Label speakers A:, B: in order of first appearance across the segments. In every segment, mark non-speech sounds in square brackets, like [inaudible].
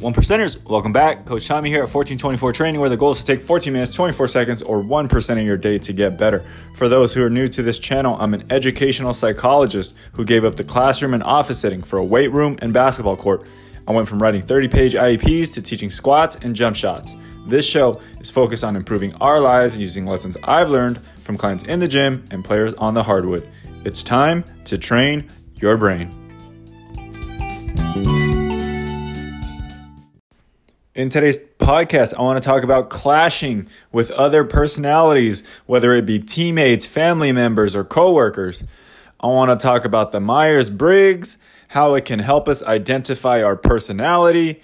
A: One percenters, welcome back. Coach Tommy here at 1424 Training, where the goal is to take 14 minutes, 24 seconds, or 1% of your day to get better. For those who are new to this channel, I'm an educational psychologist who gave up the classroom and office setting for a weight room and basketball court. I went from writing 30 page IEPs to teaching squats and jump shots. This show is focused on improving our lives using lessons I've learned from clients in the gym and players on the hardwood. It's time to train your brain. In today's podcast, I want to talk about clashing with other personalities, whether it be teammates, family members, or coworkers. I want to talk about the Myers Briggs, how it can help us identify our personality,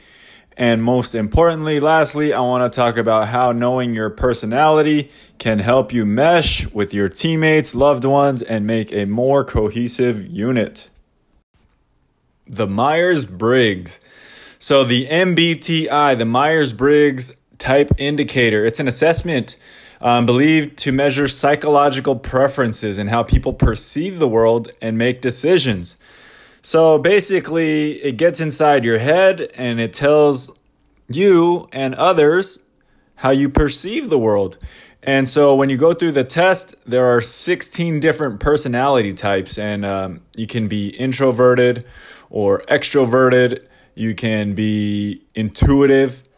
A: and most importantly, lastly, I want to talk about how knowing your personality can help you mesh with your teammates, loved ones, and make a more cohesive unit. The Myers Briggs. So, the MBTI, the Myers Briggs Type Indicator, it's an assessment um, believed to measure psychological preferences and how people perceive the world and make decisions. So, basically, it gets inside your head and it tells you and others how you perceive the world. And so when you go through the test, there are 16 different personality types, and um, you can be introverted or extroverted you can be intuitive.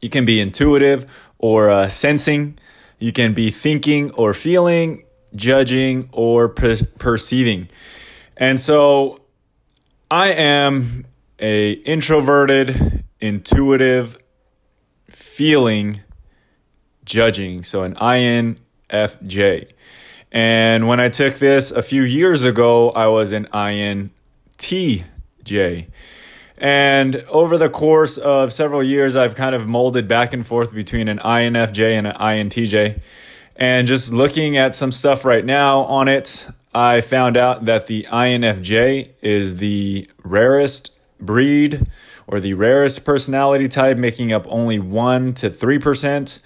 A: You can be intuitive or uh, sensing. You can be thinking or feeling, judging or per- perceiving. And so I am a introverted, intuitive, feeling, judging. So an INFJ. And when I took this a few years ago, I was an IN TJ. And over the course of several years, I've kind of molded back and forth between an INFJ and an INTJ. And just looking at some stuff right now on it, I found out that the INFJ is the rarest breed or the rarest personality type, making up only 1% to 3%.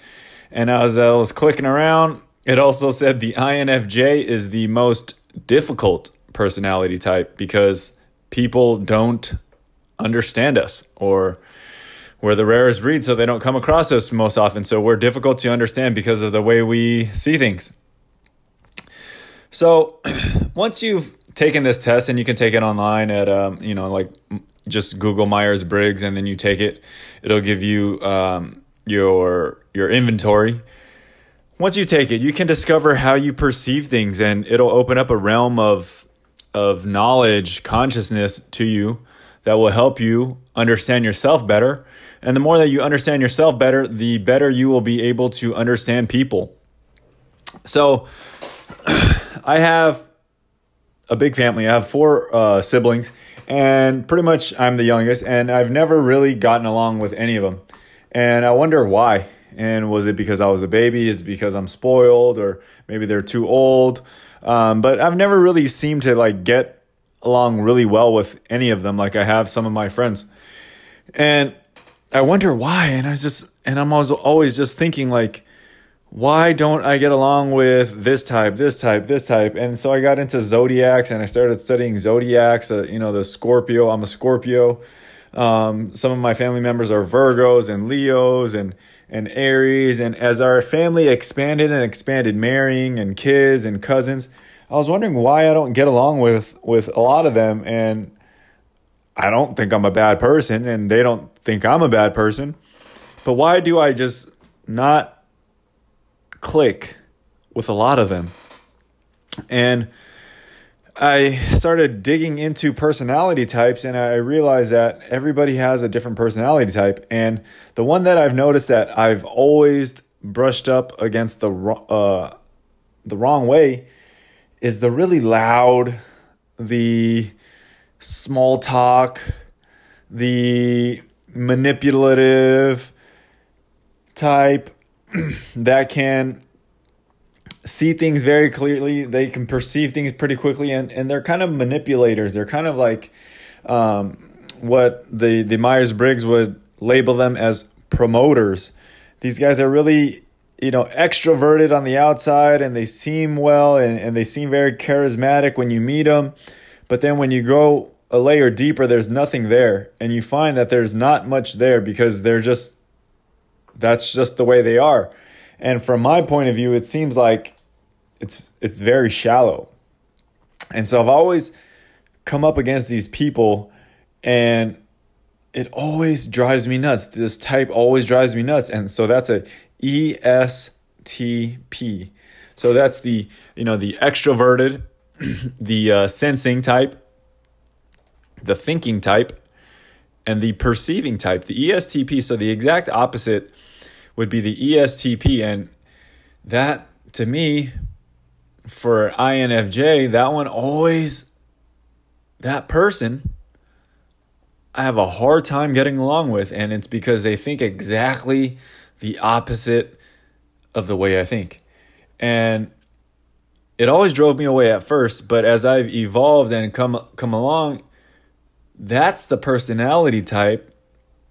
A: And as I was clicking around, it also said the INFJ is the most difficult personality type because people don't understand us or we're the rarest breed, so they don't come across us most often. So we're difficult to understand because of the way we see things. So [clears throat] once you've taken this test, and you can take it online at, um, you know, like just Google Myers Briggs, and then you take it, it'll give you um, your your inventory. Once you take it, you can discover how you perceive things, and it'll open up a realm of of knowledge, consciousness to you that will help you understand yourself better. And the more that you understand yourself better, the better you will be able to understand people. So, [clears throat] I have a big family. I have four uh, siblings, and pretty much I'm the youngest, and I've never really gotten along with any of them. And I wonder why. And was it because I was a baby? Is it because I'm spoiled, or maybe they're too old? Um, but I've never really seemed to like get along really well with any of them like I have some of my friends. And I wonder why. And I just, and I'm always, always just thinking like, why don't I get along with this type, this type, this type? And so I got into zodiacs and I started studying zodiacs. Uh, you know, the Scorpio. I'm a Scorpio. Um, some of my family members are Virgos and Leos and and Aries. And as our family expanded and expanded, marrying and kids and cousins, I was wondering why I don't get along with with a lot of them. And I don't think I'm a bad person, and they don't think I'm a bad person. But why do I just not click with a lot of them? And I started digging into personality types and I realized that everybody has a different personality type. And the one that I've noticed that I've always brushed up against the, uh, the wrong way is the really loud, the small talk, the manipulative type [clears throat] that can see things very clearly. They can perceive things pretty quickly, and, and they're kind of manipulators. They're kind of like um, what the, the Myers Briggs would label them as promoters. These guys are really, you know, extroverted on the outside and they seem well and, and they seem very charismatic when you meet them. But then when you go a layer deeper, there's nothing there. And you find that there's not much there because they're just, that's just the way they are. And from my point of view, it seems like it's, it's very shallow. And so I've always come up against these people and it always drives me nuts. This type always drives me nuts. And so that's a ESTP. So that's the, you know, the extroverted, [clears throat] the uh, sensing type, the thinking type, and the perceiving type, the ESTP. So the exact opposite would be the ESTP. And that, to me, for INFJ, that one always, that person, I have a hard time getting along with. And it's because they think exactly the opposite of the way I think. And it always drove me away at first, but as I've evolved and come come along, that's the personality type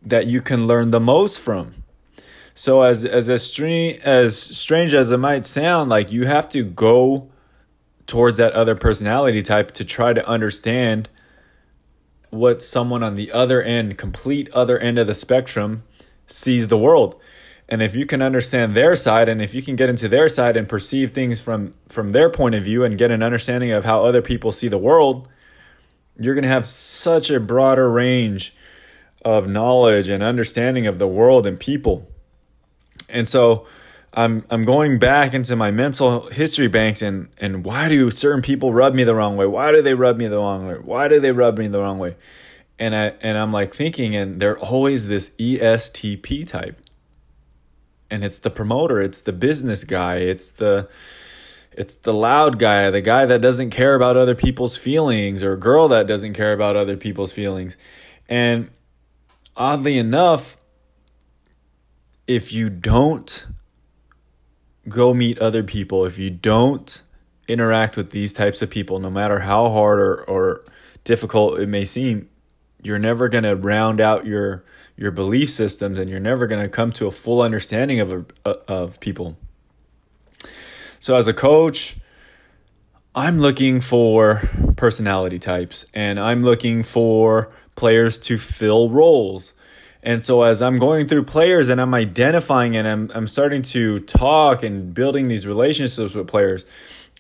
A: that you can learn the most from. So as as as strange as strange as it might sound, like you have to go towards that other personality type to try to understand what someone on the other end, complete other end of the spectrum sees the world. And if you can understand their side and if you can get into their side and perceive things from from their point of view and get an understanding of how other people see the world, you're going to have such a broader range of knowledge and understanding of the world and people. And so I'm I'm going back into my mental history banks and and why do certain people rub me the wrong way? Why do they rub me the wrong way? Why do they rub me the wrong way? And I and I'm like thinking and they're always this ESTP type. And it's the promoter, it's the business guy, it's the it's the loud guy, the guy that doesn't care about other people's feelings, or a girl that doesn't care about other people's feelings. And oddly enough, if you don't go meet other people, if you don't interact with these types of people, no matter how hard or, or difficult it may seem, you're never going to round out your your belief systems and you're never going to come to a full understanding of uh, of people. So, as a coach, I'm looking for personality types and I'm looking for players to fill roles. And so as I'm going through players and I'm identifying and I'm I'm starting to talk and building these relationships with players,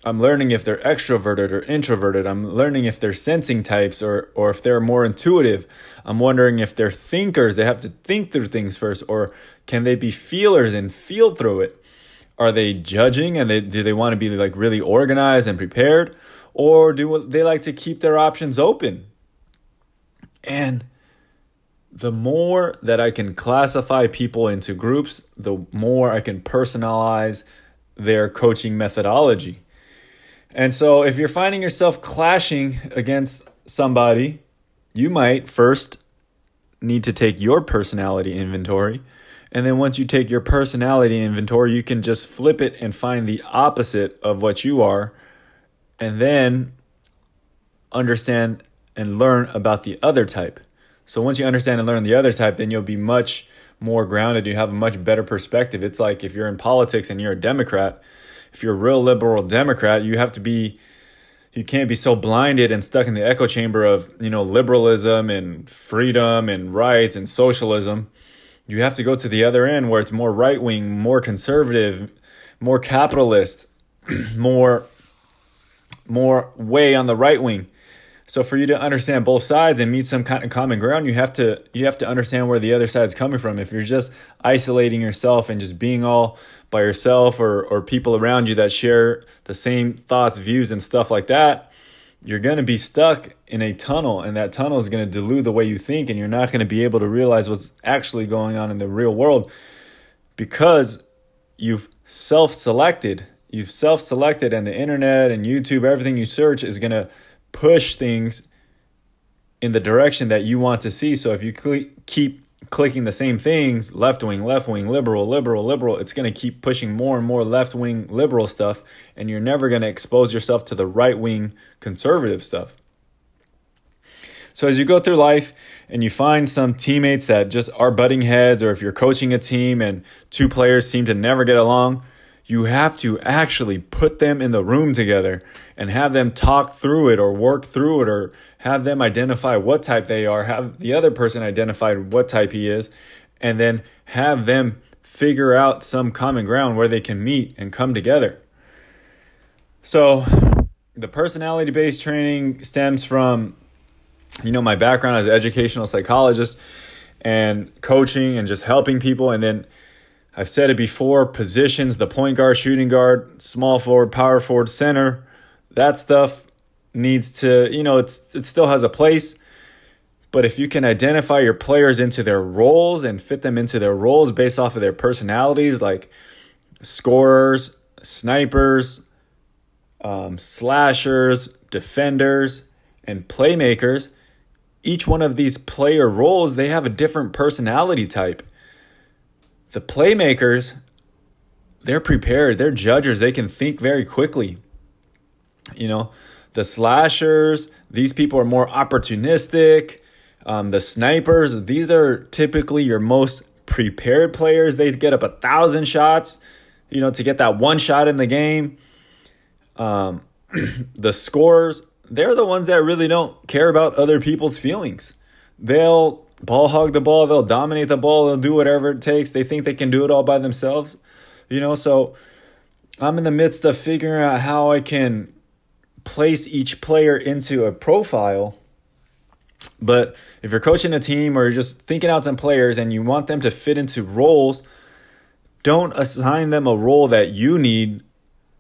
A: I'm learning if they're extroverted or introverted. I'm learning if they're sensing types or or if they're more intuitive. I'm wondering if they're thinkers, they have to think through things first or can they be feelers and feel through it? Are they judging and they do they want to be like really organized and prepared or do they like to keep their options open? And the more that I can classify people into groups, the more I can personalize their coaching methodology. And so if you're finding yourself clashing against somebody, you might first need to take your personality inventory and then once you take your personality inventory, you can just flip it and find the opposite of what you are. And then understand and learn about the other type. So once you understand and learn the other type, then you'll be much more grounded. You have a much better perspective. It's like if you're in politics and you're a Democrat, if you're a real liberal Democrat, you have to be you can't be so blinded and stuck in the echo chamber of, you know, liberalism and freedom and rights and socialism you have to go to the other end where it's more right wing, more conservative, more capitalist, [clears throat] more more way on the right wing. So for you to understand both sides and meet some kind of common ground, you have to you have to understand where the other side's coming from. If you're just isolating yourself and just being all by yourself or or people around you that share the same thoughts, views and stuff like that, you're going to be stuck in a tunnel and that tunnel is going to dilute the way you think and you're not going to be able to realize what's actually going on in the real world because you've self-selected you've self-selected and the internet and youtube everything you search is going to push things in the direction that you want to see so if you keep clicking the same things left wing, left wing, liberal, liberal, liberal it's going to keep pushing more and more left wing liberal stuff, and you're never going to expose yourself to the right wing conservative stuff. So as you go through life and you find some teammates that just are butting heads, or if you're coaching a team and two players seem to never get along, you have to actually put them in the room together and have them talk through it or work through it or have them identify what type they are, have the other person identify what type he is, and then have them figure out some common ground where they can meet and come together. So, the personality based training stems from you know my background as an educational psychologist and coaching and just helping people and then I've said it before positions, the point guard, shooting guard, small forward, power forward, center, that stuff needs to, you know, it's it still has a place. But if you can identify your players into their roles and fit them into their roles based off of their personalities, like scorers, snipers, um, slashers, defenders, and playmakers, each one of these player roles, they have a different personality type. The playmakers, they're prepared, they're judges, they can think very quickly. You know, the slashers, these people are more opportunistic. Um, the snipers, these are typically your most prepared players. They get up a thousand shots, you know, to get that one shot in the game. Um, [clears throat] the scorers, they're the ones that really don't care about other people's feelings. They'll ball hog the ball, they'll dominate the ball, they'll do whatever it takes. They think they can do it all by themselves. You know, so I'm in the midst of figuring out how I can place each player into a profile. But if you're coaching a team or you're just thinking out some players and you want them to fit into roles, don't assign them a role that you need.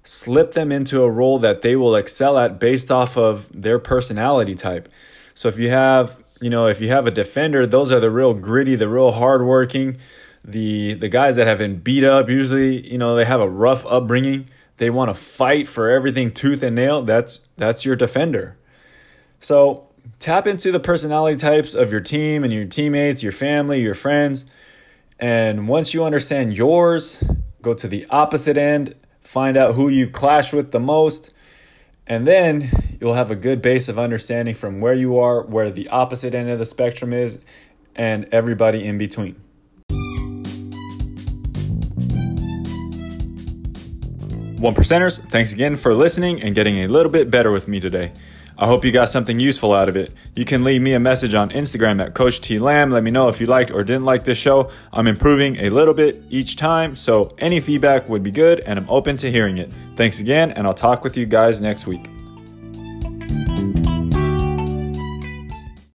A: Slip them into a role that they will excel at based off of their personality type. So if you have you know, if you have a defender, those are the real gritty, the real hardworking, the the guys that have been beat up. Usually, you know, they have a rough upbringing. They want to fight for everything tooth and nail. That's that's your defender. So tap into the personality types of your team and your teammates, your family, your friends. And once you understand yours, go to the opposite end, find out who you clash with the most, and then you'll have a good base of understanding from where you are, where the opposite end of the spectrum is, and everybody in between. One percenters, thanks again for listening and getting a little bit better with me today. I hope you got something useful out of it. You can leave me a message on Instagram at Coach T Lamb. Let me know if you liked or didn't like this show. I'm improving a little bit each time, so any feedback would be good and I'm open to hearing it. Thanks again, and I'll talk with you guys next week.